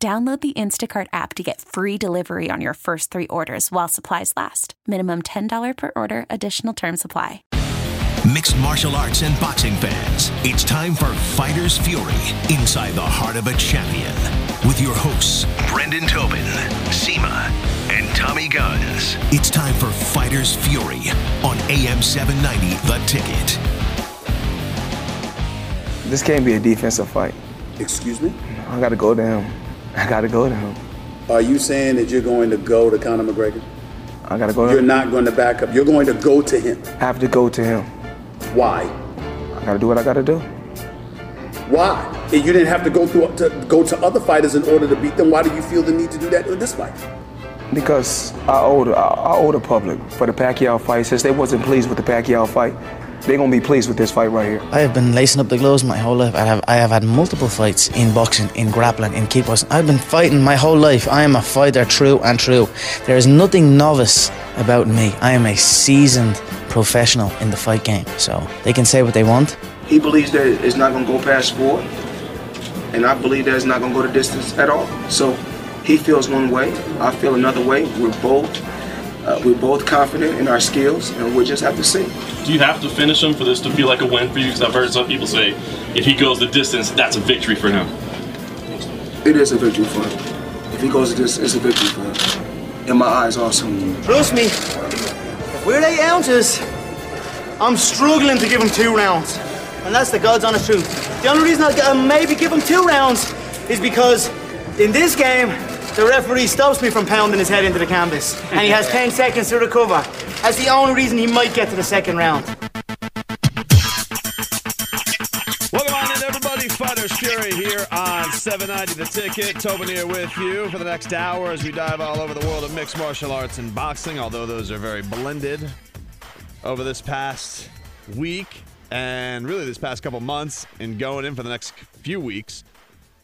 Download the Instacart app to get free delivery on your first three orders while supplies last. Minimum $10 per order, additional term supply. Mixed martial arts and boxing fans, it's time for Fighter's Fury inside the heart of a champion. With your hosts, Brendan Tobin, Seema, and Tommy Guns. It's time for Fighter's Fury on AM 790, The Ticket. This can't be a defensive fight. Excuse me? I gotta go down. I gotta go to him. Are you saying that you're going to go to Conor McGregor? I gotta go to You're not going to back up. You're going to go to him. I have to go to him. Why? I gotta do what I gotta do. Why? If you didn't have to go through to go to other fighters in order to beat them. Why do you feel the need to do that in this fight? Because I owe the, I owe the public for the Pacquiao fight. Since they wasn't pleased with the Pacquiao fight, they gonna be pleased with this fight right here. I have been lacing up the gloves my whole life. I have I have had multiple fights in boxing, in grappling, in kickboxing. I've been fighting my whole life. I am a fighter true and true. There is nothing novice about me. I am a seasoned professional in the fight game. So they can say what they want. He believes that it's not going to go past four, and I believe that it's not going to go the distance at all. So he feels one way, I feel another way. We're both uh, we're both confident in our skills, and we just have to see. Do you have to finish him for this to feel like a win for you? Because I've heard some people say if he goes the distance, that's a victory for him. It is a victory for him. If he goes to this, it's a victory for him. In my eyes, also. Trust me, if we're eight ounces, I'm struggling to give him two rounds. And that's the God's honest truth. The only reason I'll g- I'll maybe give him two rounds is because in this game, the referee stops me from pounding his head into the canvas. And he has 10 seconds to recover. That's the only reason he might get to the second round. Welcome on in, everybody. Fighters Fury here on 790 The Ticket. Tobin here with you for the next hour as we dive all over the world of mixed martial arts and boxing, although those are very blended over this past week and really this past couple months and going in for the next few weeks.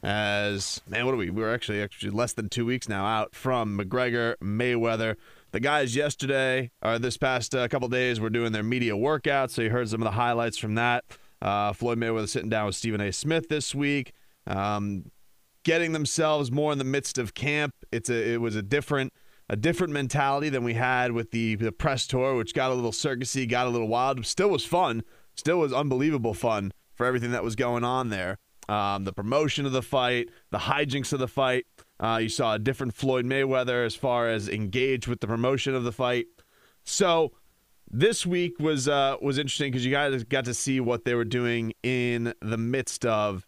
As man, what are we? We're actually actually less than two weeks now out from McGregor Mayweather. The guys yesterday or this past uh, couple days were doing their media workouts, so you heard some of the highlights from that. Uh, Floyd Mayweather sitting down with Stephen A. Smith this week, um, getting themselves more in the midst of camp. It's a it was a different a different mentality than we had with the the press tour, which got a little circusy, got a little wild. Still was fun. Still was unbelievable fun for everything that was going on there. Um, the promotion of the fight, the hijinks of the fight. Uh, you saw a different Floyd Mayweather as far as engaged with the promotion of the fight. So this week was uh, was interesting because you guys got to see what they were doing in the midst of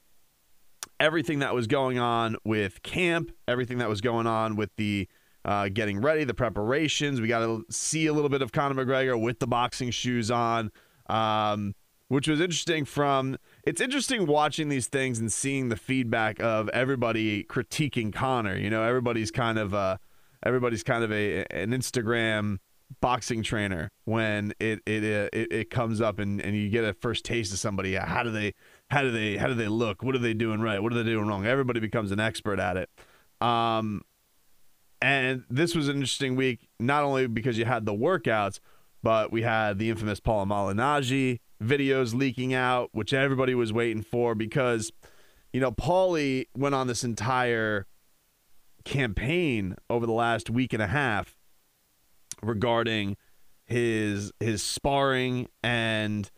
everything that was going on with camp, everything that was going on with the uh, getting ready, the preparations. We got to see a little bit of Conor McGregor with the boxing shoes on, um, which was interesting. From it's interesting watching these things and seeing the feedback of everybody critiquing Conor. You know, everybody's kind of uh, everybody's kind of a an Instagram boxing trainer when it it uh, it, it comes up and, and you get a first taste of somebody. How do they how do they how do they look? What are they doing right? What are they doing wrong? Everybody becomes an expert at it. Um and this was an interesting week not only because you had the workouts but we had the infamous Paul Malignaggi videos leaking out which everybody was waiting for because you know Paulie went on this entire campaign over the last week and a half regarding his his sparring and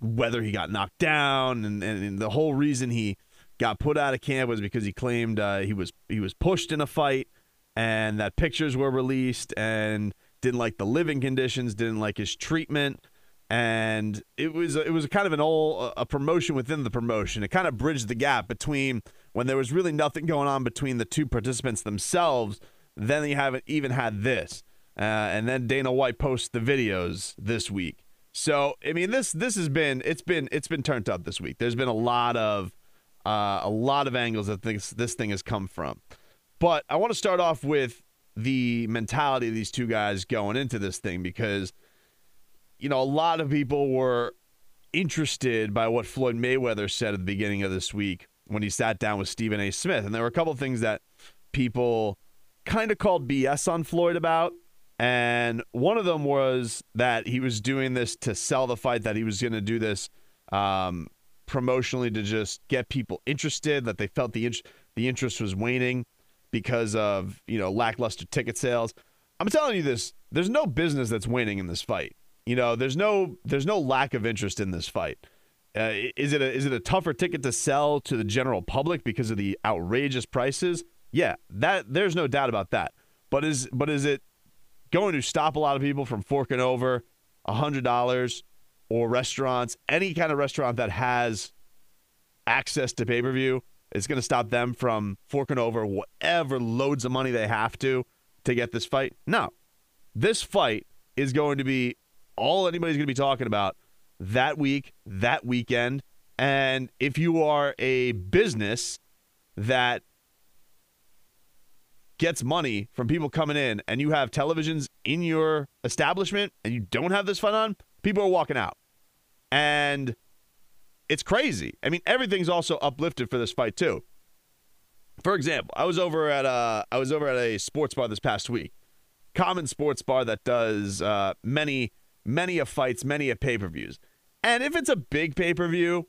whether he got knocked down and, and, the whole reason he got put out of camp was because he claimed uh, he was he was pushed in a fight and that pictures were released and didn't like the living conditions didn't like his treatment and it was it was kind of an all a promotion within the promotion it kind of bridged the gap between when there was really nothing going on between the two participants themselves then you haven't even had this uh, and then Dana White posts the videos this week. So I mean this this has been it's been it's been turned up this week. There's been a lot of uh, a lot of angles that this this thing has come from. But I want to start off with the mentality of these two guys going into this thing because, you know, a lot of people were interested by what Floyd Mayweather said at the beginning of this week when he sat down with Stephen A. Smith. And there were a couple things that people kind of called BS on Floyd about. And one of them was that he was doing this to sell the fight, that he was going to do this um, promotionally to just get people interested, that they felt the, the interest was waning because of, you know, lackluster ticket sales. I'm telling you this, there's no business that's winning in this fight. You know, there's no there's no lack of interest in this fight. Uh, is it a is it a tougher ticket to sell to the general public because of the outrageous prices? Yeah, that there's no doubt about that. But is but is it going to stop a lot of people from forking over hundred dollars or restaurants, any kind of restaurant that has access to pay per view? It's going to stop them from forking over whatever loads of money they have to to get this fight. No, this fight is going to be all anybody's going to be talking about that week, that weekend. And if you are a business that gets money from people coming in and you have televisions in your establishment and you don't have this fun on, people are walking out. And it's crazy. I mean, everything's also uplifted for this fight too. For example, I was over at a I was over at a sports bar this past week. Common sports bar that does uh, many many a fights, many a pay per views. And if it's a big pay per view,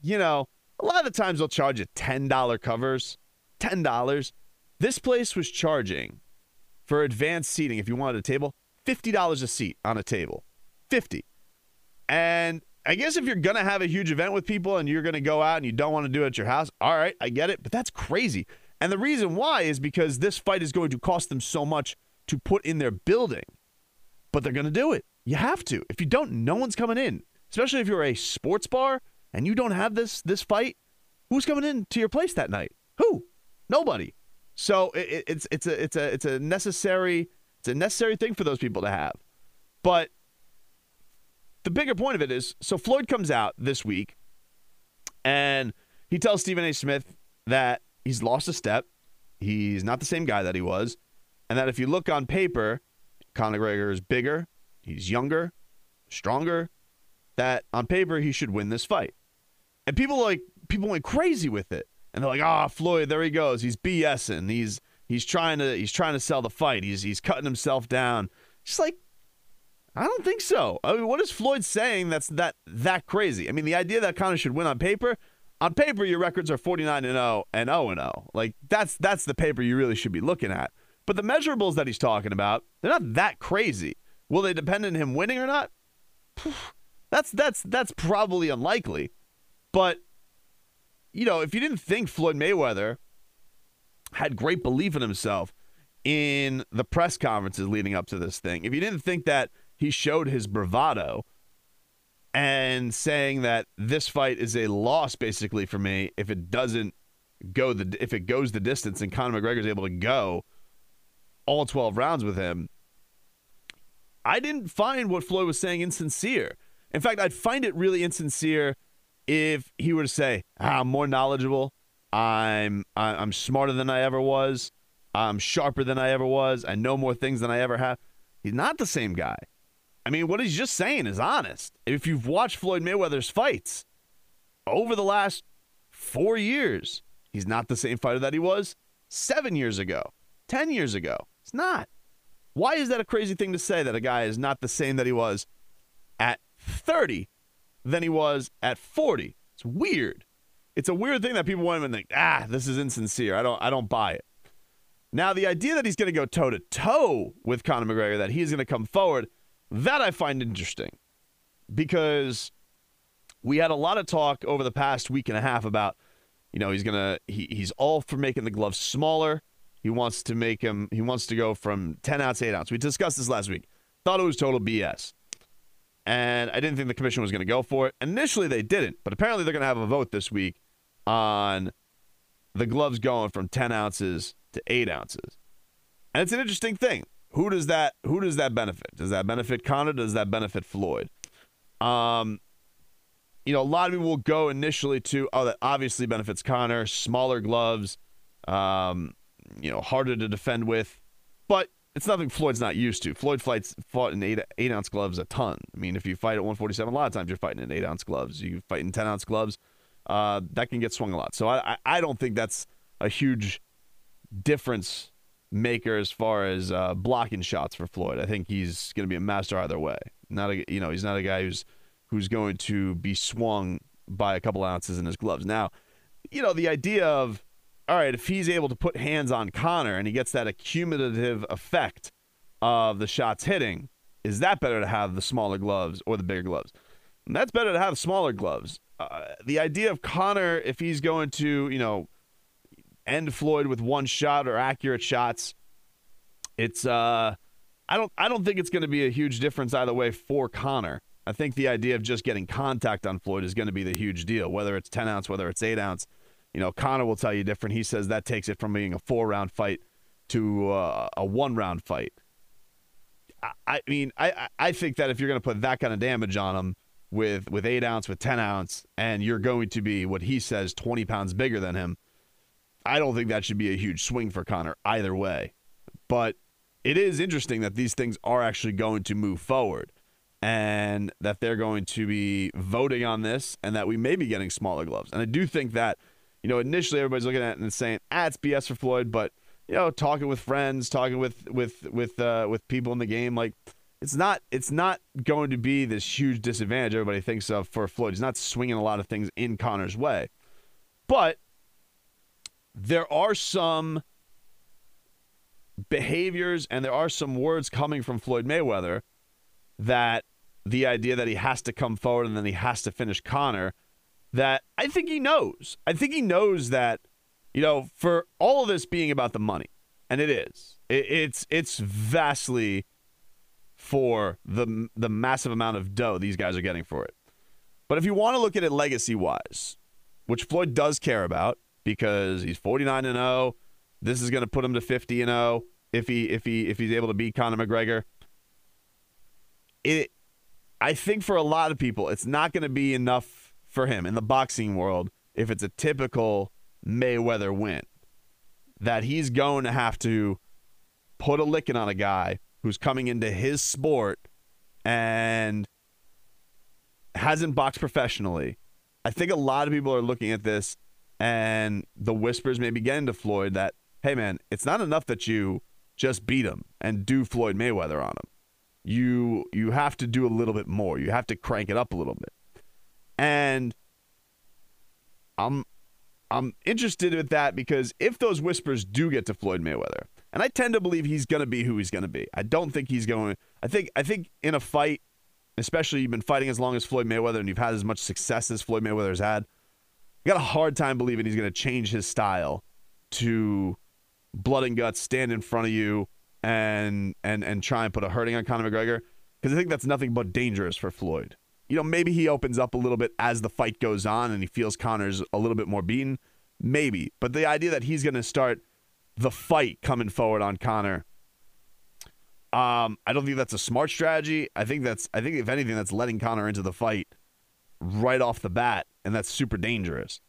you know, a lot of the times they'll charge you $10 covers. $10. This place was charging for advanced seating, if you wanted a table, $50 a seat on a table. 50 And I guess if you're going to have a huge event with people and you're going to go out and you don't want to do it at your house, all right, I get it, but that's crazy. And the reason why is because this fight is going to cost them so much to put in their building, but they're going to do it. You have to. If you don't, no one's coming in. Especially if you're a sports bar and you don't have this this fight, who's coming in to your place that night? Who? Nobody. So it, it's it's a it's a it's a necessary it's a necessary thing for those people to have. But the bigger point of it is so Floyd comes out this week and he tells Stephen A. Smith that he's lost a step. He's not the same guy that he was. And that if you look on paper, Conor McGregor is bigger, He's younger, stronger. That on paper he should win this fight. And people like people went crazy with it. And they're like, "Ah, oh, Floyd, there he goes. He's BSing. He's he's trying to he's trying to sell the fight. He's he's cutting himself down." Just like I don't think so. I mean, what is Floyd saying that's that that crazy? I mean, the idea that Conor should win on paper, on paper your records are 49 and 0 and 0 and 0. Like that's that's the paper you really should be looking at. But the measurables that he's talking about, they're not that crazy. Will they depend on him winning or not? That's that's that's probably unlikely. But you know, if you didn't think Floyd Mayweather had great belief in himself in the press conferences leading up to this thing, if you didn't think that he showed his bravado and saying that this fight is a loss basically for me if it doesn't go the if it goes the distance and Conor McGregor is able to go all 12 rounds with him, I didn't find what Floyd was saying insincere. In fact, I'd find it really insincere if he were to say, ah, "I'm more knowledgeable. I'm I'm smarter than I ever was. I'm sharper than I ever was. I know more things than I ever have." He's not the same guy. I mean, what he's just saying is honest. If you've watched Floyd Mayweather's fights over the last four years, he's not the same fighter that he was seven years ago, 10 years ago. It's not. Why is that a crazy thing to say that a guy is not the same that he was at 30 than he was at 40? It's weird. It's a weird thing that people want to think, ah, this is insincere. I don't I don't buy it. Now, the idea that he's going to go toe to toe with Conor McGregor, that he's going to come forward, that I find interesting because we had a lot of talk over the past week and a half about, you know, he's going to, he, he's all for making the gloves smaller. He wants to make him. He wants to go from 10 ounce to 8 ounce. We discussed this last week. Thought it was total BS, and I didn't think the commission was going to go for it. Initially, they didn't, but apparently they're going to have a vote this week on the gloves going from 10 ounces to 8 ounces. And it's an interesting thing. Who does that? Who does that benefit? Does that benefit Conor? Does that benefit Floyd? Um, you know, a lot of people will go initially to, oh, that obviously benefits Conor, Smaller gloves. Um, you know, harder to defend with, but it's nothing Floyd's not used to. Floyd fights fought in eight eight ounce gloves a ton. I mean, if you fight at 147, a lot of times you're fighting in eight ounce gloves. You fight in 10 ounce gloves, uh, that can get swung a lot. So I, I don't think that's a huge difference maker as far as uh, blocking shots for Floyd. I think he's going to be a master either way. Not a you know he's not a guy who's who's going to be swung by a couple ounces in his gloves. Now, you know the idea of all right if he's able to put hands on Conor and he gets that accumulative effect of the shots hitting, is that better to have the smaller gloves or the bigger gloves? And that's better to have smaller gloves. Uh, the idea of Conor, if he's going to you know end Floyd with one shot or accurate shots. It's uh I don't I don't think it's going to be a huge difference either way for Conor. I think the idea of just getting contact on Floyd is going to be the huge deal, whether it's 10 ounce, whether it's 8 ounce. You know, Conor will tell you different. He says that takes it from being a four round fight to uh, a one round fight. I, I mean, I, I think that if you're going to put that kind of damage on him with, with 8 ounce, with 10 ounce, and you're going to be what he says 20 pounds bigger than him, I don't think that should be a huge swing for Conor either way. But it is interesting that these things are actually going to move forward and that they're going to be voting on this and that we may be getting smaller gloves. And I do think that, you know, initially everybody's looking at it and saying, ah, it's BS for Floyd, but you know, talking with friends, talking with with with uh, with people in the game, like it's not it's not going to be this huge disadvantage everybody thinks of for Floyd. He's not swinging a lot of things in Conor's way, but there are some behaviors and there are some words coming from Floyd Mayweather that the idea that he has to come forward and then he has to finish Conor that I think he knows. I think he knows that you know for all of this being about the money and it is. It, it's it's vastly for the the massive amount of dough these guys are getting for it. But if you want to look at it legacy wise, which Floyd does care about, because he's 49 and 0. This is going to put him to 50 and 0 if he if he if he's able to beat Conor McGregor. It I think for a lot of people it's not going to be enough for him in the boxing world if it's a typical Mayweather win. That he's going to have to put a licking on a guy who's coming into his sport and hasn't boxed professionally. I think a lot of people are looking at this and the whispers may be getting to Floyd that, hey man, it's not enough that you just beat him and do Floyd Mayweather on him. You you have to do a little bit more. You have to crank it up a little bit. And I'm I'm interested with that because if those whispers do get to Floyd Mayweather, and I tend to believe he's going to be who he's going to be. I don't think he's going. I think I think in a fight, especially you've been fighting as long as Floyd Mayweather and you've had as much success as Floyd Mayweather's had. I got a hard time believing he's going to change his style to blood and guts, stand in front of you and and and try and put a hurting on Conor McGregor because I think that's nothing but dangerous for Floyd. You know, maybe he opens up a little bit as the fight goes on and he feels Conor's a little bit more beaten, maybe. But the idea that he's going to start the fight coming forward on Conor, um, I don't think that's a smart strategy. I think that's I think if anything that's letting Conor into the fight right off the bat and that's super dangerous.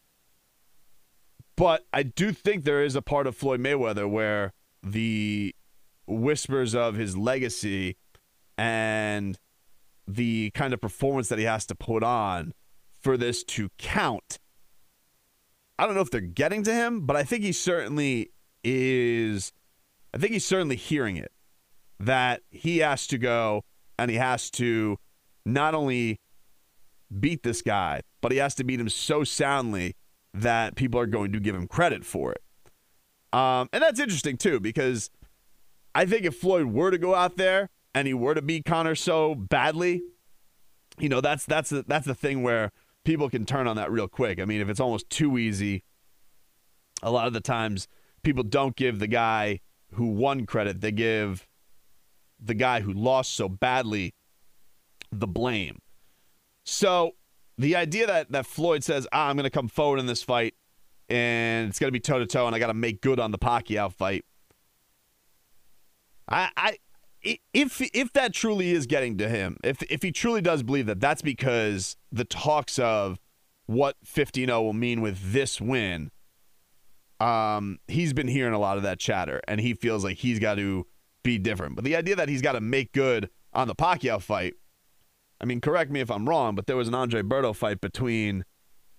But I do think there is a part of Floyd Mayweather where the whispers of his legacy and the kind of performance that he has to put on for this to count. I don't know if they're getting to him, but I think he certainly is. I think he's certainly hearing it that he has to go and he has to not only beat this guy, but he has to beat him so soundly that people are going to give him credit for it. Um, and that's interesting too, because I think if Floyd were to go out there and he were to beat Conor so badly, you know, that's that's that's the thing where people can turn on that real quick. I mean, if it's almost too easy, a lot of the times people don't give the guy who won credit; they give the guy who lost so badly the blame. So the idea that that Floyd says, ah, "I'm going to come forward in this fight, and it's going to be toe to toe, and I got to make good on the Pacquiao fight." I, I, if if that truly is getting to him, if if he truly does believe that, that's because the talks of what 15-0 will mean with this win um, he's been hearing a lot of that chatter, and he feels like he's got to be different. But the idea that he's got to make good on the Pacquiao fight, I mean, correct me if I'm wrong, but there was an Andre Berto fight between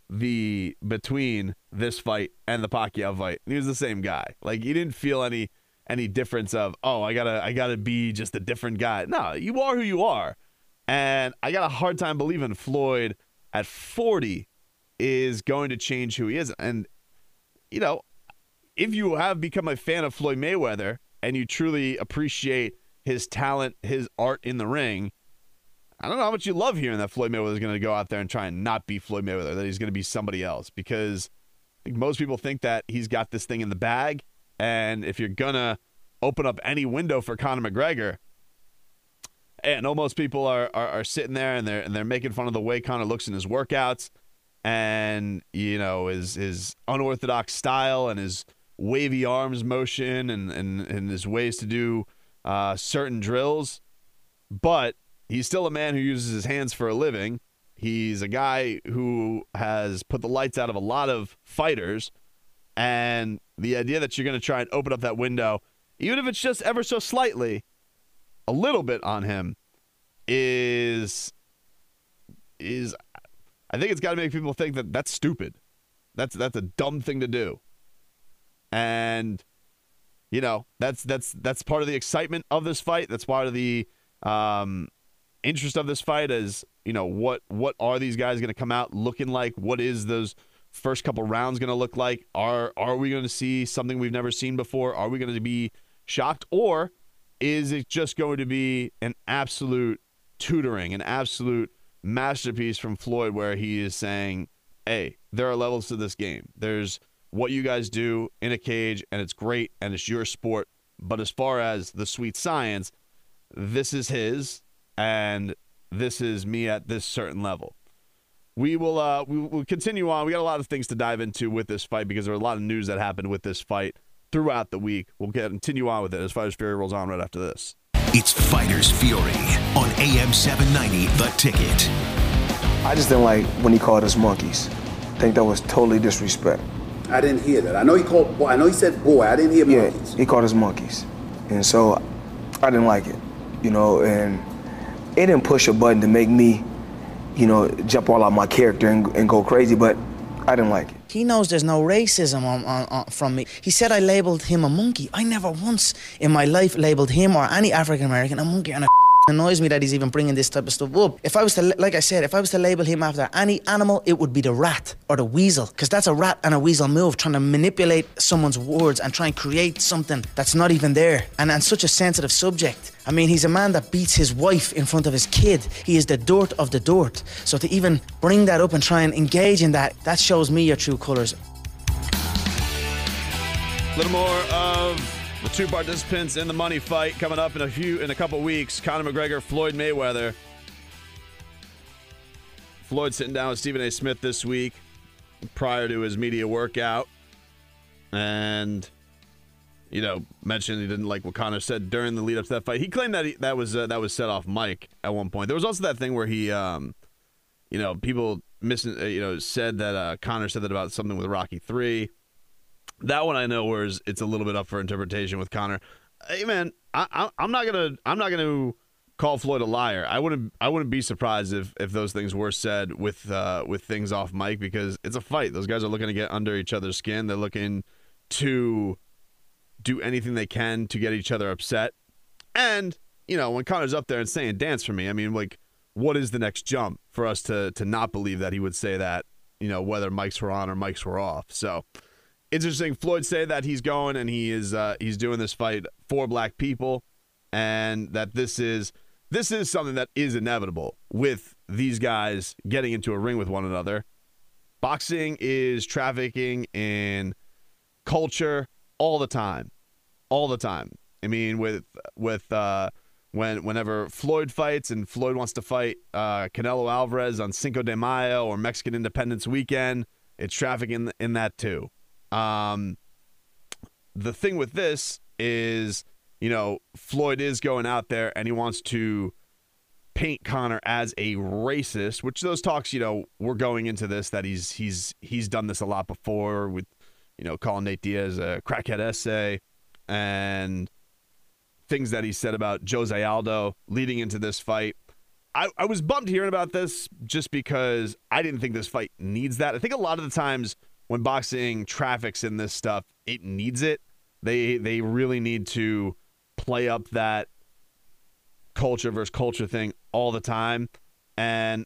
the between this fight and the Pacquiao fight. He was the same guy. Like he didn't feel any any difference of oh I gotta I gotta be just a different guy. No, you are who you are, and I got a hard time believing Floyd at 40 is going to change who he is. And you know, if you have become a fan of Floyd Mayweather and you truly appreciate his talent, his art in the ring, I don't know how much you love hearing that Floyd Mayweather is going to go out there and try and not be Floyd Mayweather, that he's going to be somebody else because most people think that he's got this thing in the bag. And if you're to open up any window for Conor McGregor, and almost people are, are, are sitting there and they're and they're making fun of the way Conor looks in his workouts and you know his his unorthodox style and his wavy arms motion and and, and his ways to do uh, certain drills. But he's still a man who uses his hands for a living. He's a guy who has put the lights out of a lot of fighters. And the idea that you're going to try and open up that window, even if it's just ever so slightly, a little bit on him, is is I think it's got to make people think that that's stupid. That's that's a dumb thing to do. And you know, that's that's that's part of the excitement of this fight. That's part of the um, interest of this fight is, you know, what what are these guys going to come out looking like? What is those first couple rounds going to look like? Are are we going to see something we've never seen before? Are we going to be shocked or is it just going to be an absolute tutoring, an absolute masterpiece from Floyd where he is saying, "Hey, there are levels to this game. There's what you guys do in a cage and it's great and it's your sport, but as far as the sweet science, this is his and this is me at this certain level. We will uh we will continue on. We got a lot of things to dive into with this fight because there were a lot of news that happened with this fight throughout the week. We'll get, continue on with it as Fighters Fury rolls on right after this. It's Fighters Fury on AM 790 The Ticket. I just didn't like when he called us monkeys. I think that was totally disrespect. I didn't hear that. I know he called. Boy, I know he said boy. I didn't hear Yeah, monkeys. he called us monkeys, and so I didn't like it, you know, and it didn't push a button to make me, you know, jump all out my character and, and go crazy, but I didn't like it. He knows there's no racism on, on, on, from me. He said I labeled him a monkey. I never once in my life labeled him or any African American a monkey, and it annoys me that he's even bringing this type of stuff up. If I was to, like I said, if I was to label him after any animal, it would be the rat or the weasel, because that's a rat and a weasel move, trying to manipulate someone's words and try and create something that's not even there, and on such a sensitive subject. I mean, he's a man that beats his wife in front of his kid. He is the dirt of the dirt. So to even bring that up and try and engage in that, that shows me your true colours. A little more of the two participants in the money fight coming up in a few in a couple weeks. Conor McGregor, Floyd Mayweather. Floyd sitting down with Stephen A. Smith this week prior to his media workout, and you know mentioned he didn't like what Conor said during the lead up to that fight. He claimed that he, that was uh, that was set off Mike at one point. There was also that thing where he, um, you know, people missing, uh, you know, said that uh, Conor said that about something with Rocky three. That one I know where it's a little bit up for interpretation with Conor. Hey man, I, I'm not gonna I'm not gonna call Floyd a liar. I wouldn't I wouldn't be surprised if if those things were said with uh, with things off mic because it's a fight. Those guys are looking to get under each other's skin. They're looking to do anything they can to get each other upset. And you know when Conor's up there and saying "dance for me," I mean like what is the next jump for us to to not believe that he would say that? You know whether mics were on or mics were off. So interesting. Floyd say that he's going and he is uh, he's doing this fight for black people, and that this is this is something that is inevitable with these guys getting into a ring with one another. Boxing is trafficking in culture all the time, all the time. I mean, with with uh, when whenever Floyd fights and Floyd wants to fight uh, Canelo Alvarez on Cinco de Mayo or Mexican Independence Weekend, it's trafficking in that too. Um, the thing with this is, you know, Floyd is going out there and he wants to paint Conor as a racist, which those talks, you know, we're going into this that he's he's he's done this a lot before with, you know, calling Nate Diaz a crackhead essay and things that he said about Jose Aldo leading into this fight. I, I was bummed hearing about this just because I didn't think this fight needs that. I think a lot of the times when boxing traffics in this stuff, it needs it. They they really need to play up that culture versus culture thing all the time. And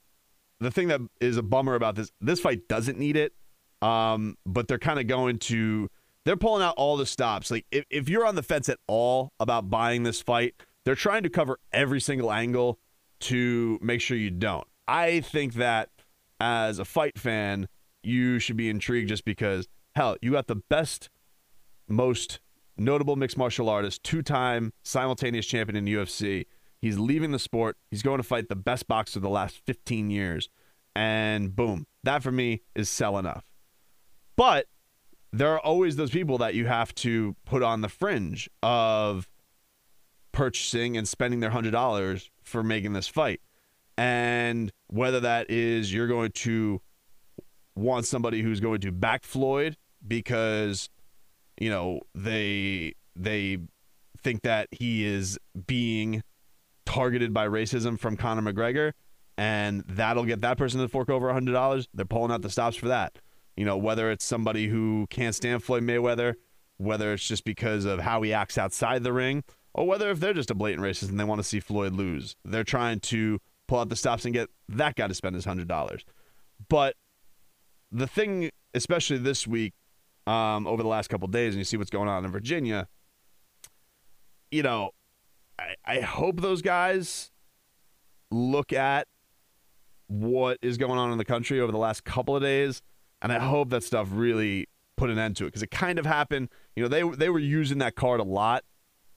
the thing that is a bummer about this, this fight doesn't need it. Um, but they're kind of going to they're pulling out all the stops. Like if, if you're on the fence at all about buying this fight, they're trying to cover every single angle to make sure you don't. I think that as a fight fan, you should be intrigued just because hell, you got the best, most notable mixed martial artist, two-time simultaneous champion in UFC. He's leaving the sport. He's going to fight the best boxer of the last 15 years. And boom, that for me is sell enough. But there are always those people that you have to put on the fringe of purchasing and spending their $100 for making this fight. And whether that is you're going to want somebody who's going to back Floyd because you know they they think that he is being targeted by racism from Conor McGregor and that'll get that person to fork over $100 they're pulling out the stops for that. You know whether it's somebody who can't stand Floyd Mayweather whether it's just because of how he acts outside the ring or whether if they're just a blatant racist and they want to see Floyd lose they're trying to pull out the stops and get that guy to spend his $100 but the thing especially this week um, over the last couple days, and you see what's going on in Virginia, you know, I, I hope those guys look at what is going on in the country over the last couple of days, and I hope that stuff really put an end to it because it kind of happened. You know, they they were using that card a lot,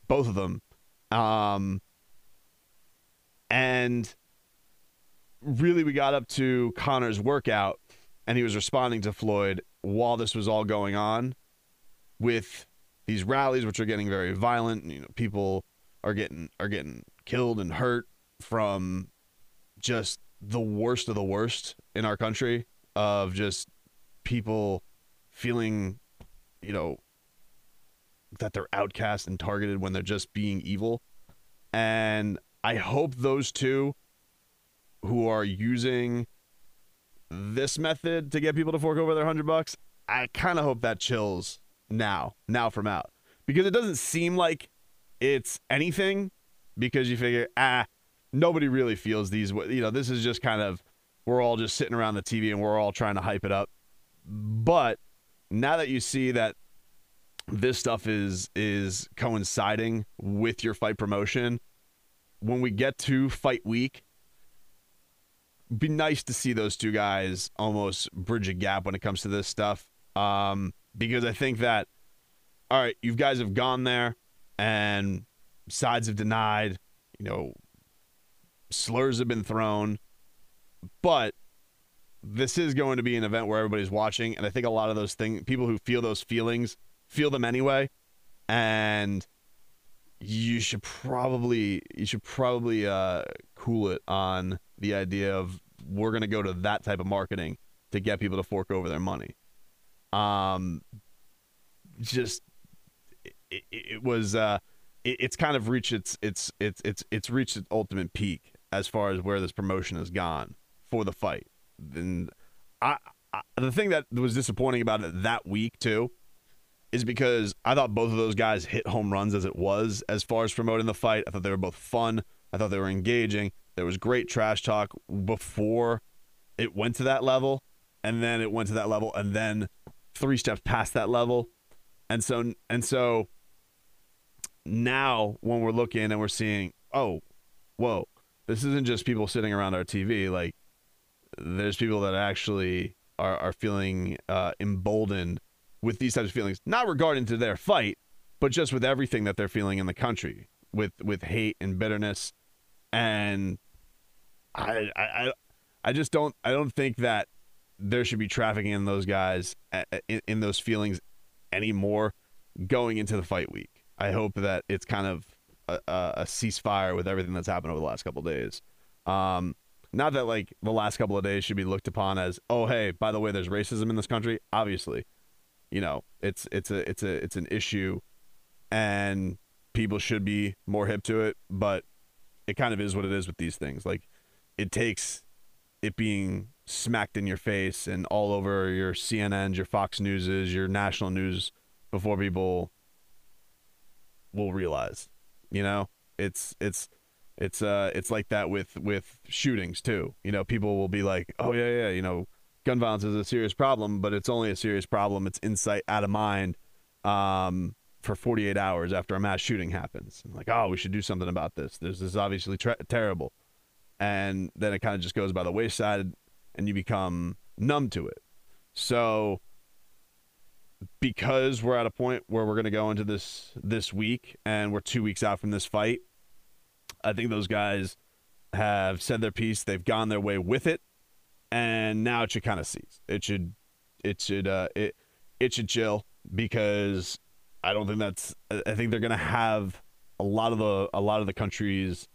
both of them, um, and really we got up to Conor's workout, and he was responding to Floyd, while this was all going on with these rallies which are getting very violent. You know people are getting are getting killed and hurt from just the worst of the worst in our country of just people feeling you know that they're outcast and targeted when they're just being evil. And i hope those two who are using this method to get people to fork over their hundred bucks, I kind of hope that chills now, now from out, because it doesn't seem like it's anything. Because you figure, ah, nobody really feels these. You know, this is just kind of we're all just sitting around the TV and we're all trying to hype it up. But now that you see that this stuff is is coinciding with your fight promotion, when we get to fight week be nice to see those two guys almost bridge a gap when it comes to this stuff. Um, because I think that, all right, you guys have gone there and sides have denied, you know, slurs have been thrown, but this is going to be an event where everybody's watching. And I think a lot of those things, people who feel those feelings, feel them anyway. And you should probably, you should probably uh, cool it on the idea of we're going to go to that type of marketing to get people to fork over their money. Um, just it, it was uh, it, it's kind of reached its its its its it's reached its ultimate peak as far as where this promotion has gone for the fight. And I, I the thing that was disappointing about it that week too is because I thought both of those guys hit home runs as it was as far as promoting the fight. I thought they were both fun. I thought they were engaging. There was great trash talk before it went to that level, and then it went to that level, and then three steps past that level, and so and so now when we're looking and we're seeing, oh, whoa, this isn't just people sitting around our TV. Like, there's people that actually are are feeling uh, emboldened with these types of feelings, not regarding to their fight, but just with everything that they're feeling in the country, with with hate and bitterness, and I, I, I just don't. I don't think that there should be trafficking in those guys in, in those feelings anymore going into the fight week. I hope that it's kind of a, a ceasefire with everything that's happened over the last couple days. Um, not that like the last couple of days should be looked upon as, oh hey, by the way, there's racism in this country. Obviously, you know, it's it's a it's a it's an issue, and people should be more hip to it. But it kind of is what it is with these things. Like it takes it being smacked in your face and all over your CNNs, your Fox Newses, your national news before people will realize. You know, it's it's it's uh it's like that with with shootings too. You know, people will be like, "Oh yeah, yeah, you know, gun violence is a serious problem, but it's only a serious problem. It's insight out of mind." Um, for 48 hours after a mass shooting happens. like, oh, we should do something about this. This is obviously tra- terrible. And then it kind of just goes by the wayside and you become numb to it. So because we're at a point where we're going to go into this this week and we're 2 weeks out from this fight, I think those guys have said their piece, they've gone their way with it, and now it should kind of cease. It should it should uh it it should chill because I don't think that's. I think they're going to have a lot of the a lot of the country's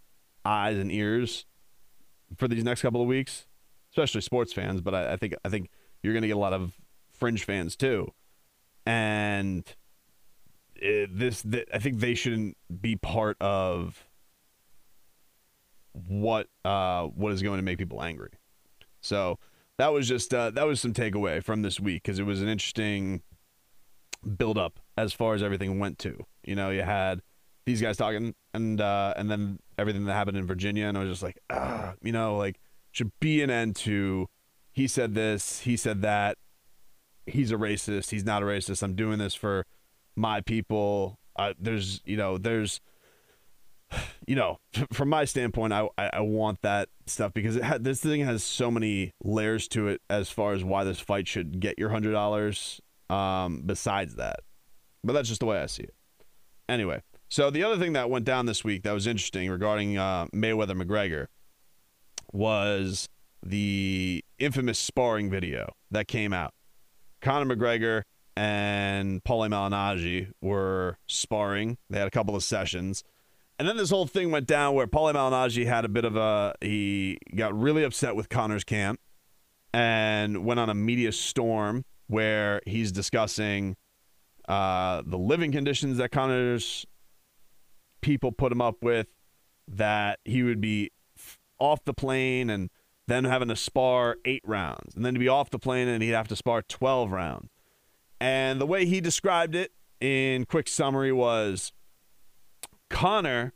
eyes and ears for these next couple of weeks, especially sports fans. But I, I think I think you're going to get a lot of fringe fans too, and it, this th- I think they shouldn't be part of what uh, what is going to make people angry. So that was just uh, that was some takeaway from this week because it was an interesting build up as far as everything went to. You know, you had these guys talking and uh, and then everything that happened in Virginia and I was just like, ah, you know, like should be an end to he said this, he said that. He's a racist, he's not a racist. I'm doing this for my people. Uh, there's, you know, there's you know, from my standpoint, I, I want that stuff because it ha- this thing has so many layers to it as far as why this fight should get your hundred dollars um, besides that. But that's just the way I see it. Anyway, so the other thing that went down this week that was interesting regarding uh, Mayweather McGregor was the infamous sparring video that came out. Conor McGregor and Paulie Malignaggi were sparring. They had a couple of sessions. And then this whole thing went down where Paulie Malignaggi had a bit of a he got really upset with Conor's camp and went on a media storm where he's discussing uh, the living conditions that Conor's people put him up with, that he would be f- off the plane and then having to spar eight rounds, and then to be off the plane and he'd have to spar 12 rounds. And the way he described it in quick summary was Conor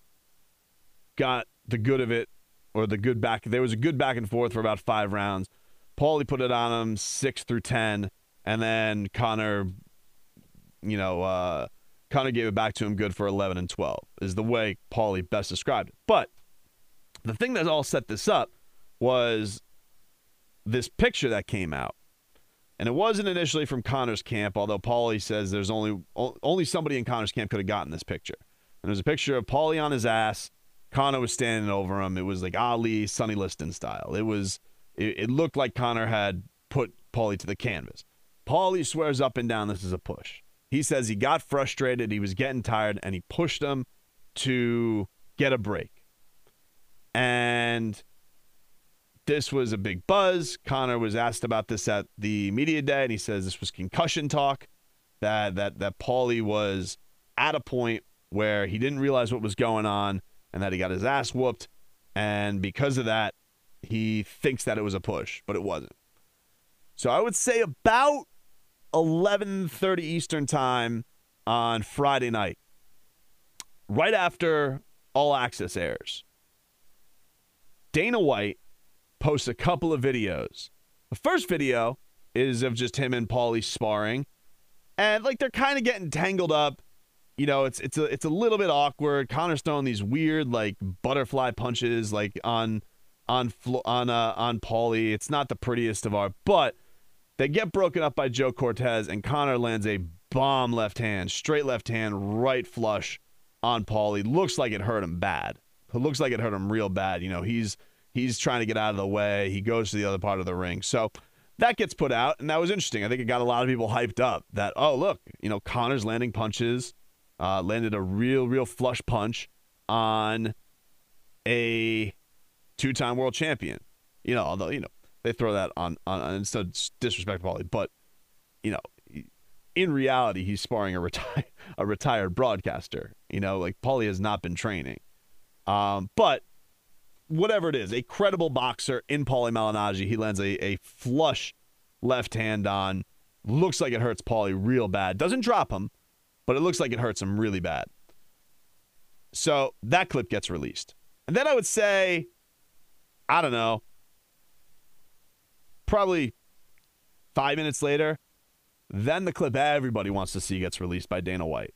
got the good of it, or the good back. There was a good back and forth for about five rounds. Paulie put it on him six through 10 and then Conor, you know, uh, Conor gave it back to him good for 11 and 12, is the way Paulie best described it. But the thing that all set this up was this picture that came out. And it wasn't initially from Conor's camp, although Paulie says there's only only somebody in Conor's camp could have gotten this picture. And there's a picture of Paulie on his ass. Conor was standing over him. It was like Ali, Sonny Liston style. It was it, it looked like Conor had put Paulie to the canvas. Paulie swears up and down this is a push. He says he got frustrated, he was getting tired, and he pushed him to get a break. And this was a big buzz. Conor was asked about this at the media day, and he says this was concussion talk. That that that Paulie was at a point where he didn't realize what was going on, and that he got his ass whooped, and because of that, he thinks that it was a push, but it wasn't. So I would say about 11:30 Eastern Time on Friday night, right after All Access airs. Dana White posts a couple of videos. The first video is of just him and Paulie sparring, and like they're kind of getting tangled up. You know, it's it's a it's a little bit awkward. Conor's throwing these weird like butterfly punches like on on on uh, on Paulie. It's not the prettiest of art, but they get broken up by Joe Cortez, and Conor lands a bomb left hand, straight left hand, right flush on Paulie. Looks like it hurt him bad. It looks like it hurt him real bad. You know, he's he's trying to get out of the way. He goes to the other part of the ring. So that gets put out, and that was interesting. I think it got a lot of people hyped up that, oh, look, you know, Conor's landing punches, uh, landed a real, real flush punch on a two time world champion. You know, although, you know, they throw that on on, on instead disrespect Paulie. But you know, in reality, he's sparring a, reti- a retired broadcaster. You know, like Paulie has not been training. Um, but whatever it is, a credible boxer in Paulie Malignaggi. He lands a, a flush left hand on. Looks like it hurts Paulie real bad. Doesn't drop him, but it looks like it hurts him really bad. So that clip gets released. And then I would say, I don't know, probably five minutes later, then the clip everybody wants to see gets released by Dana White.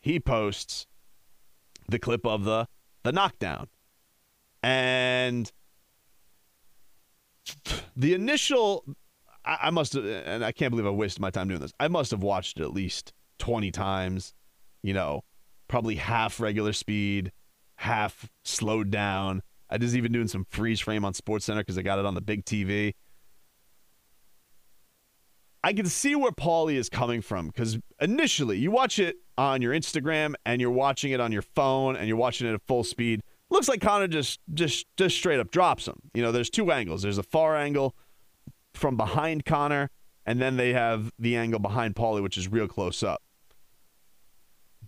He posts the clip of the the knockdown. And the initial I, I must have and I can't believe I wasted my time doing this. I must have watched it at least 20 times, you know, probably half regular speed, half slowed down. I was even doing some freeze frame on Sports Center because I got it on the big TV. I can see where Paulie is coming from because initially you watch it on your Instagram and you're watching it on your phone and you're watching it at full speed. Looks like Conor just just just straight up drops him. You know, there's two angles. There's a far angle from behind Conor, and then they have the angle behind Paulie, which is real close up.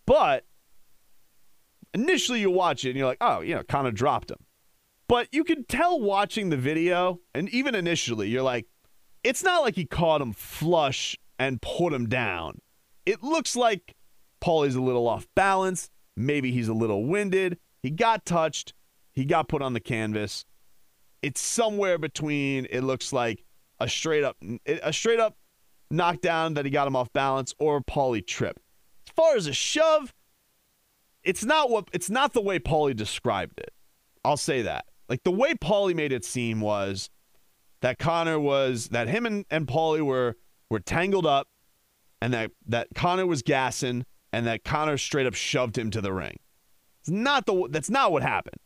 But initially you watch it and you're like, oh, you know, Conor dropped him. But you can tell watching the video, and even initially, you're like, it's not like he caught him flush and put him down. It looks like Paulie's a little off balance. Maybe he's a little winded. He got touched. He got put on the canvas. It's somewhere between. It looks like a straight up a straight up knockdown that he got him off balance or Paulie trip. As far as a shove, it's not what it's not the way Paulie described it. I'll say that. Like the way Paulie made it seem was that Conor was that him and, and Paulie were were tangled up and that that Conor was gassing and that Conor straight up shoved him to the ring. It's not the that's not what happened.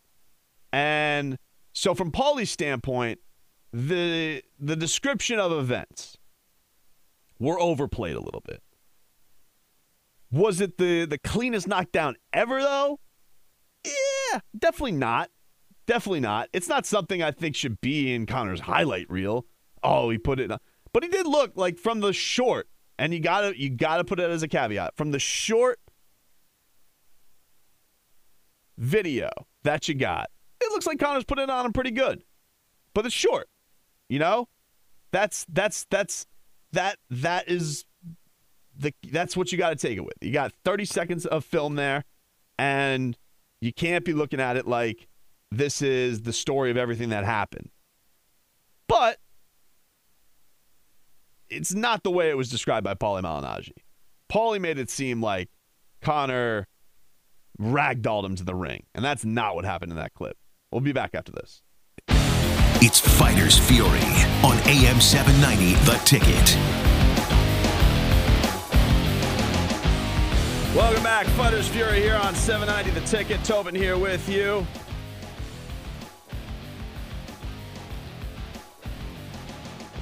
And so from Paulie's standpoint, the the description of events were overplayed a little bit. Was it the the cleanest knockdown ever though? Yeah, definitely not. Definitely not. It's not something I think should be in Conor's highlight reel. Oh, he put it, on but he did look like from the short, and you gotta you gotta put it as a caveat from the short video that you got. It looks like Conor's put it on him pretty good, but it's short. You know, that's that's that's that that is the that's what you got to take it with. You got 30 seconds of film there, and you can't be looking at it like this is the story of everything that happened. But it's not the way it was described by Paulie Malignaggi. Paulie made it seem like Conor ragdolled him to the ring, and that's not what happened in that clip. We'll be back after this. It's Fighters Fury on AM 790 The Ticket. Welcome back, Fighters Fury here on 790 The Ticket. Tobin here with you.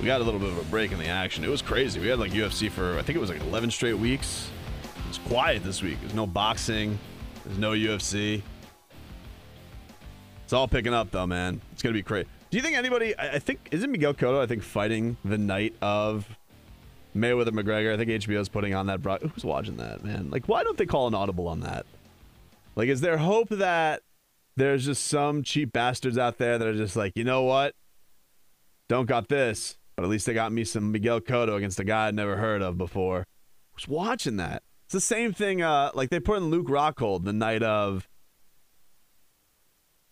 We got a little bit of a break in the action. It was crazy. We had like UFC for I think it was like 11 straight weeks. It was quiet this week. There's no boxing. There's no UFC. It's all picking up though, man. It's gonna be crazy. Do you think anybody? I I think isn't Miguel Cotto? I think fighting the night of Mayweather McGregor. I think HBO's putting on that. Bro- Who's watching that, man? Like, why don't they call an audible on that? Like, is there hope that there's just some cheap bastards out there that are just like, you know what? Don't got this, but at least they got me some Miguel Cotto against a guy I'd never heard of before. Who's watching that? It's the same thing. Uh, like they put in Luke Rockhold the night of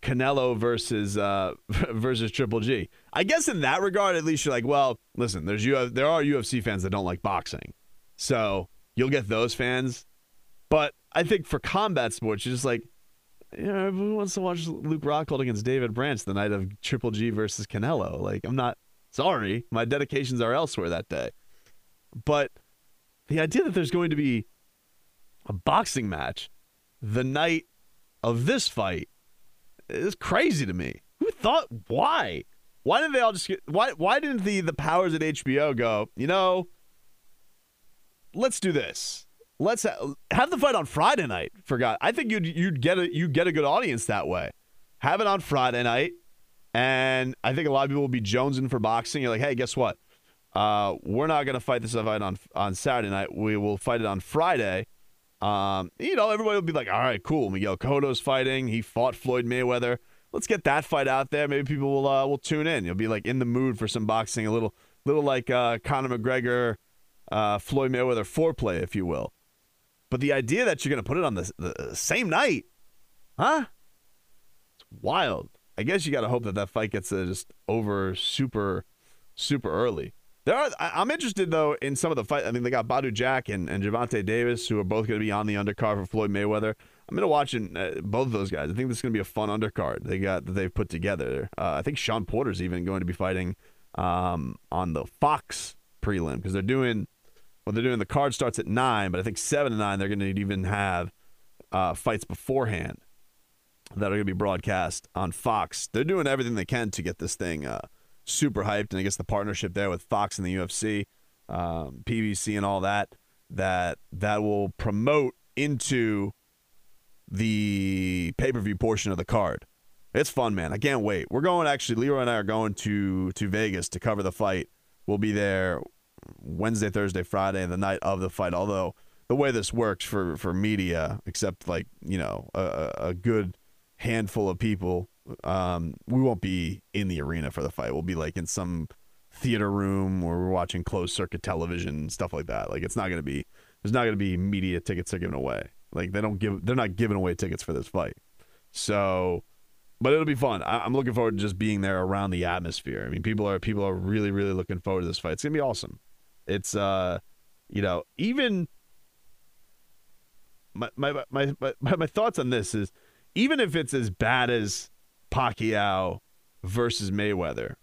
Canelo versus uh, versus Triple G. I guess in that regard, at least you're like, well, listen, there's you there are UFC fans that don't like boxing, so you'll get those fans. But I think for combat sports, you're just like, you know, who wants to watch Luke Rockhold against David Branch the night of Triple G versus Canelo? Like, I'm not sorry, my dedications are elsewhere that day. But the idea that there's going to be a boxing match the night of this fight is crazy to me. Who thought? Why? Why didn't they all just get? Why? Why didn't the the powers at HBO go? You know, let's do this. Let's ha- have the fight on Friday night. Forgot. I think you'd you'd get a you get a good audience that way. Have it on Friday night, and I think a lot of people will be jonesing for boxing. You're like, hey, guess what? Uh, we're not going to fight this fight on on Saturday night. We will fight it on Friday. Um, you know, everybody will be like, all right, cool. Miguel Cotto's fighting. He fought Floyd Mayweather. Let's get that fight out there. Maybe people will uh, will tune in. You'll be like in the mood for some boxing, a little little like uh, Conor McGregor, uh, Floyd Mayweather foreplay, if you will. But the idea that you're going to put it on the, the same night, huh? It's wild. I guess you got to hope that that fight gets uh, just over super, super early. There are, I, am interested though in some of the fight. I mean, they got Badou Jack and, and Gervonta Davis, who are both going to be on the undercard for Floyd Mayweather. I'm going to watch uh, both of those guys. I think this is going to be a fun undercard they got that they've put together. Uh, I think Shawn Porter's even going to be fighting um, on the Fox prelim because they're doing well. They're doing the card starts at nine, but I think seven to nine they're going to even have uh, fights beforehand that are going to be broadcast on Fox. They're doing everything they can to get this thing uh, super hyped, and I guess the partnership there with Fox and the UFC, um, PBC, and all that that that will promote into the pay per view portion of the card. It's fun, man. I can't wait. We're going actually. Leroy and I are going to to Vegas to cover the fight. We'll be there Wednesday, Thursday, Friday, the night of the fight. Although the way this works for for media, except like you know a, a good handful of people um, we won't be in the arena for the fight. We'll be like in some theater room where we're watching closed circuit television stuff like that. Like it's not going to be there's not going to be media tickets are given away. Like they don't give they're not giving away tickets for this fight. So, but it'll be fun. I, am looking forward to just being there around the atmosphere. I mean, people are people are really really looking forward to this fight. It's gonna be awesome. It's uh, you know, even my my my my, my thoughts on this is even if it's as bad as Pacquiao versus Mayweather.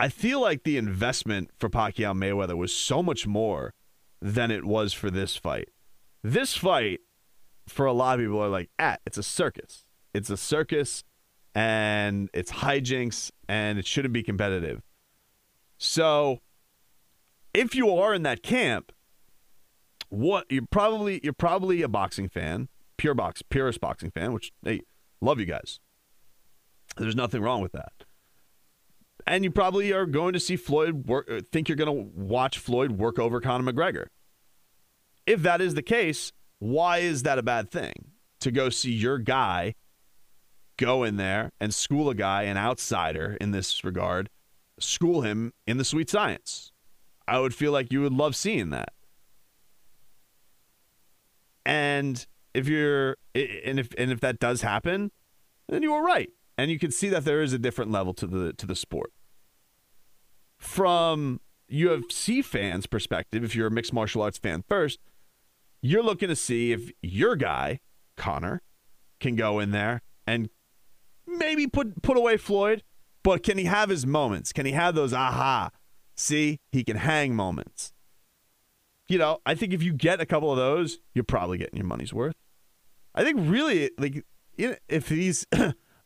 I feel like the investment for Pacquiao Mayweather was so much more than it was for this fight. This fight, for a lot of people, are like, ah, it's a circus. It's a circus and it's hijinks and it shouldn't be competitive. So if you are in that camp, what you're probably you're probably a boxing fan, pure box, purest boxing fan, which hey, love you guys. There's nothing wrong with that. And you probably are going to see Floyd work, uh, think you're going to watch Floyd work over Conor McGregor. If that is the case, why is that a bad thing? To go see your guy go in there and school a guy, an outsider in this regard, school him in the sweet science. I would feel like you would love seeing that. And if you're and if and if that does happen, then you were right and you can see that there is a different level to the to the sport. From UFC fans' perspective, if you're a mixed martial arts fan first, you're looking to see if your guy Conor can go in there and maybe put put away Floyd, but can he have his moments? Can he have those aha? See, he can hang moments. You know, I think if you get a couple of those, you're probably getting your money's worth. I think really, like, if these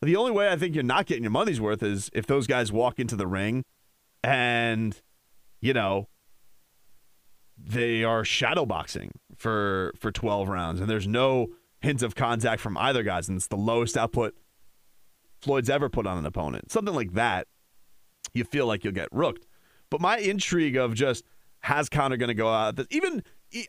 The only way I think you're not getting your money's worth is if those guys walk into the ring and, you know, they are shadowboxing for for 12 rounds and there's no hint of contact from either guys and it's the lowest output Floyd's ever put on an opponent. Something like that, you feel like you'll get rooked. But my intrigue of just has Conor going to go out? Even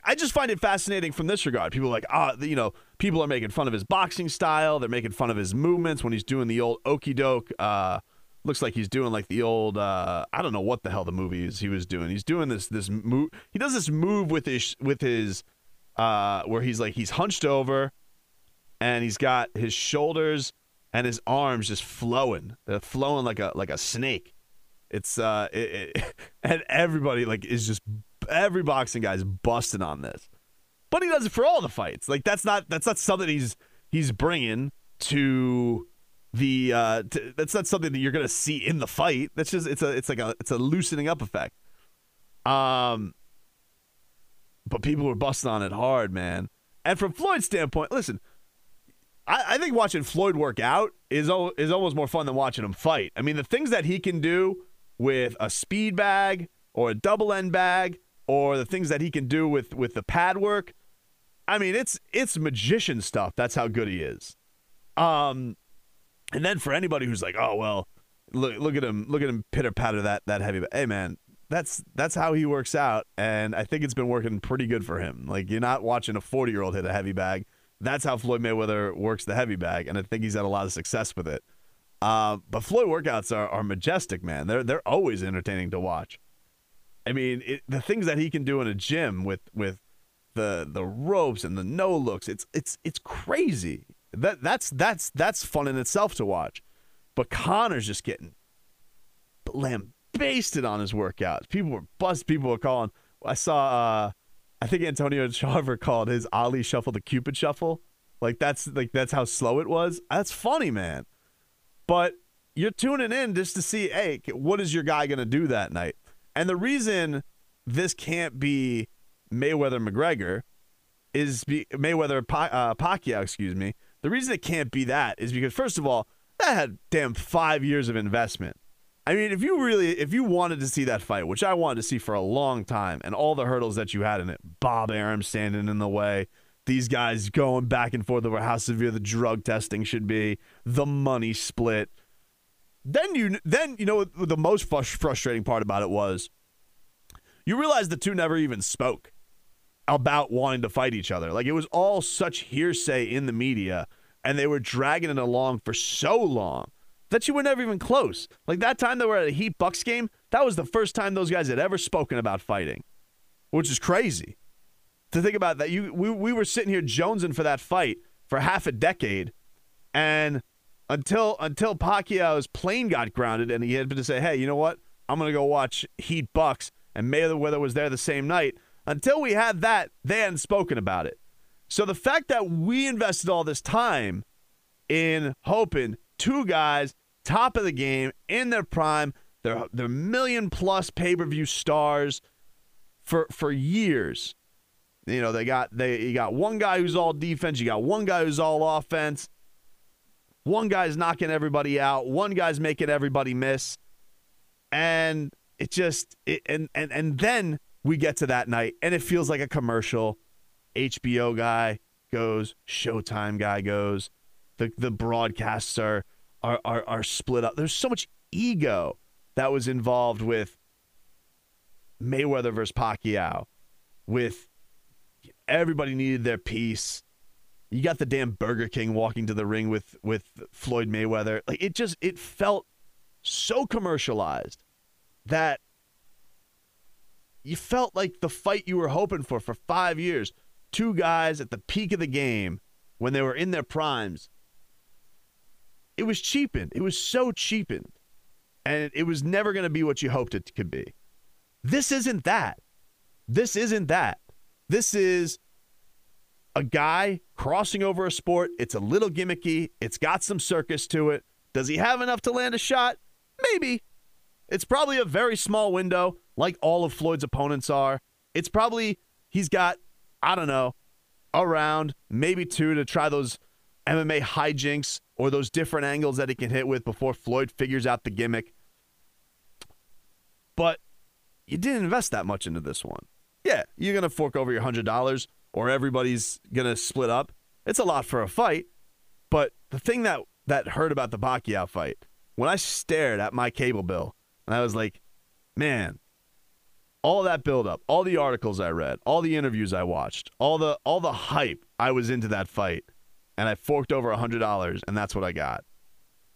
I just find it fascinating from this regard. People are like, ah, you know, people are making fun of his boxing style. They're making fun of his movements when he's doing the old okey doke. Uh, looks like he's doing like the old, uh, I don't know what the hell the movie is he was doing. He's doing this this move. He does this move with his with his uh, where he's like he's hunched over, and he's got his shoulders and his arms just flowing. They're flowing like a like a snake. It's uh, it, it, and everybody like is just every boxing guy's busting on this, but he does it for all the fights. Like that's not that's not something he's he's bringing to the uh to, that's not something that you're gonna see in the fight. That's just it's a it's like a it's a loosening up effect. Um, but people were busting on it hard, man. And from Floyd's standpoint, listen, I, I think watching Floyd work out is is almost more fun than watching him fight. I mean, the things that he can do with a speed bag or a double end bag or the things that he can do with with the pad work. I mean, it's it's magician stuff. That's how good he is. Um, and then for anybody who's like, oh well, look look at him, look at him pitter patter that that heavy. Bag. Hey man, that's that's how he works out, and I think it's been working pretty good for him. Like you're not watching a 40 year old hit a heavy bag. That's how Floyd Mayweather works the heavy bag, and I think he's had a lot of success with it. Uh, but Floyd workouts are, are majestic, man. They're they're always entertaining to watch. I mean, it, the things that he can do in a gym with with the the ropes and the no looks, it's it's it's crazy. That that's that's that's fun in itself to watch. But Conor's just getting lambasted on his workouts. People were bust. People were calling. I saw. Uh, I think Antonio Tarver called his Ali shuffle the Cupid shuffle. Like that's like that's how slow it was. That's funny, man. But you're tuning in just to see, hey, what is your guy going to do that night? And the reason this can't be Mayweather McGregor is be, Mayweather uh, Pacquiao, excuse me. The reason it can't be that is because first of all, that had damn five years of investment. I mean, if you really, if you wanted to see that fight, which I wanted to see for a long time, and all the hurdles that you had in it, Bob Arum standing in the way, these guys going back and forth over how severe the drug testing should be, the money split. Then you, then you know, the most frustrating part about it was, you realize the two never even spoke about wanting to fight each other. Like it was all such hearsay in the media, and they were dragging it along for so long that you were never even close. Like that time they were at a Heat Bucks game, that was the first time those guys had ever spoken about fighting, which is crazy to think about that. You we, we were sitting here jonesing for that fight for half a decade, and until until Pacquiao's plane got grounded and he had to say, hey, you know what? I'm gonna go watch Heat Bucks, and Mayweather was there the same night. Until we had that, they hadn't spoken about it. So the fact that we invested all this time in hoping two guys, top of the game, in their prime. They're they're million plus pay per view stars for for years. You know they got they you got one guy who's all defense, you got one guy who's all offense. One guy's knocking everybody out, one guy's making everybody miss, and it just it, and and and then we get to that night and it feels like a commercial. HBO guy goes, Showtime guy goes, the the broadcasts are are are, are split up. There's so much ego that was involved with Mayweather versus Pacquiao, with everybody needed their piece. You got the damn Burger King walking to the ring with with Floyd Mayweather. Like it just it felt so commercialized that you felt like the fight you were hoping for for 5 years. Two guys at the peak of the game when they were in their primes it was cheapened. It was so cheapened. And it was never going to be what you hoped it could be. This isn't that. This isn't that. This is a guy crossing over a sport. It's a little gimmicky. It's got some circus to it. Does he have enough to land a shot? Maybe. It's probably a very small window, like all of Floyd's opponents are. It's probably, he's got, I don't know, around maybe two to try those MMA hijinks or those different angles that he can hit with before Floyd figures out the gimmick. But you didn't invest that much into this one. Yeah, you're going to fork over your $100 or everybody's to split up. It's a lot for a fight. But the thing that, that hurt about the Pacquiao fight, when I stared at my cable bill and I was like, man, all that buildup, all the articles I read, all the interviews I watched, all the all the hype I was into that fight – and I forked over a $100, and that's what I got.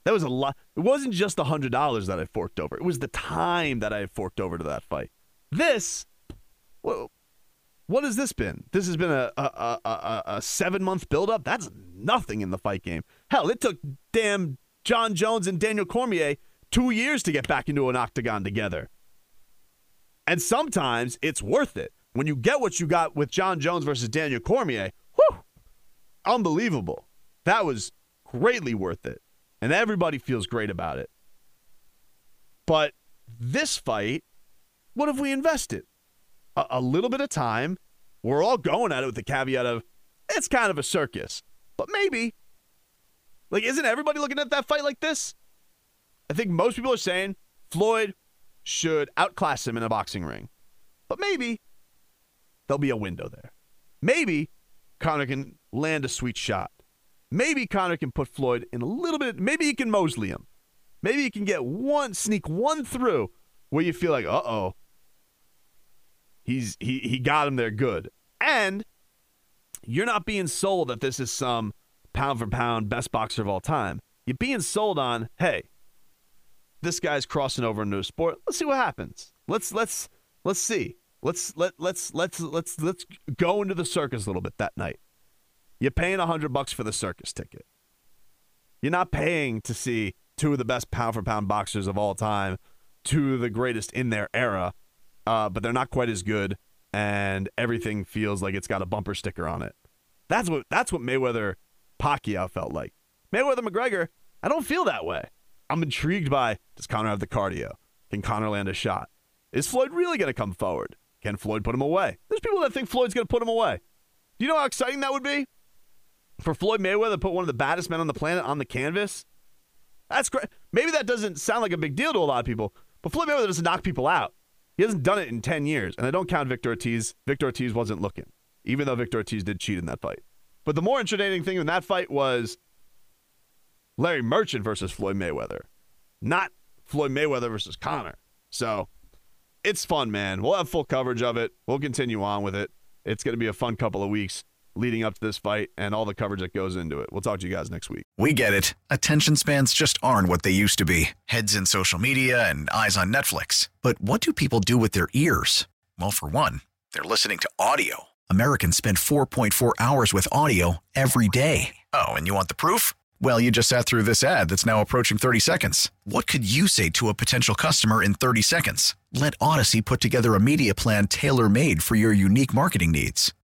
That was a lot. It wasn't just the $100 that I forked over, it was the time that I forked over to that fight. This, well, what has this been? This has been a, a, a, a seven month buildup. That's nothing in the fight game. Hell, it took damn Jon Jones and Daniel Cormier two years to get back into an octagon together. And sometimes it's worth it. When you get what you got with Jon Jones versus Daniel Cormier, Whew, unbelievable. That was greatly worth it. And everybody feels great about it. But this fight, what have we invested? A, a little bit of time. We're all going at it with the caveat of it's kind of a circus, but maybe. Like, isn't everybody looking at that fight like this? I think most people are saying Floyd should outclass him in a boxing ring. But maybe there'll be a window there. Maybe Conor can land a sweet shot. Maybe Conor can put Floyd in a little bit. Maybe he can Mosley him. Maybe he can get one, sneak one through where you feel like, uh oh, He's he he got him there good. And you're not being sold that this is some pound for pound best boxer of all time. You're being sold on, hey, this guy's crossing over into a sport. Let's see what happens. Let's let's let's see. Let's let let's let's let's let's go into the circus a little bit that night. You're paying a hundred bucks for the circus ticket. You're not paying to see two of the best pound for pound boxers of all time, two of the greatest in their era, uh, but they're not quite as good, and everything feels like it's got a bumper sticker on it. That's what that's what Mayweather Pacquiao felt like. Mayweather McGregor, I don't feel that way. I'm intrigued by does Conor have the cardio? Can Conor land a shot? Is Floyd really going to come forward? Can Floyd put him away? There's people that think Floyd's going to put him away. Do you know how exciting that would be? For Floyd Mayweather to put one of the baddest men on the planet on the canvas? That's great. Maybe that doesn't sound like a big deal to a lot of people, but Floyd Mayweather doesn't knock people out. He hasn't done it in 10 years, and I don't count Victor Ortiz. Victor Ortiz wasn't looking, even though Victor Ortiz did cheat in that fight. But the more interesting thing in that fight was Larry Merchant versus Floyd Mayweather, not Floyd Mayweather versus Conor. So it's fun, man. We'll have full coverage of it. We'll continue on with it. It's going to be a fun couple of weeks leading up to this fight and all the coverage that goes into it. We'll talk to you guys next week. We get it. Attention spans just aren't what they used to be heads in social media and eyes on Netflix. But what do people do with their ears? Well, for one, they're listening to audio. Americans spend 4.4 hours with audio every day. Oh, and you want the proof? Well, you just sat through this ad that's now approaching 30 seconds. What could you say to a potential customer in 30 seconds? Let Audacy put together a media plan tailor made for your unique marketing needs.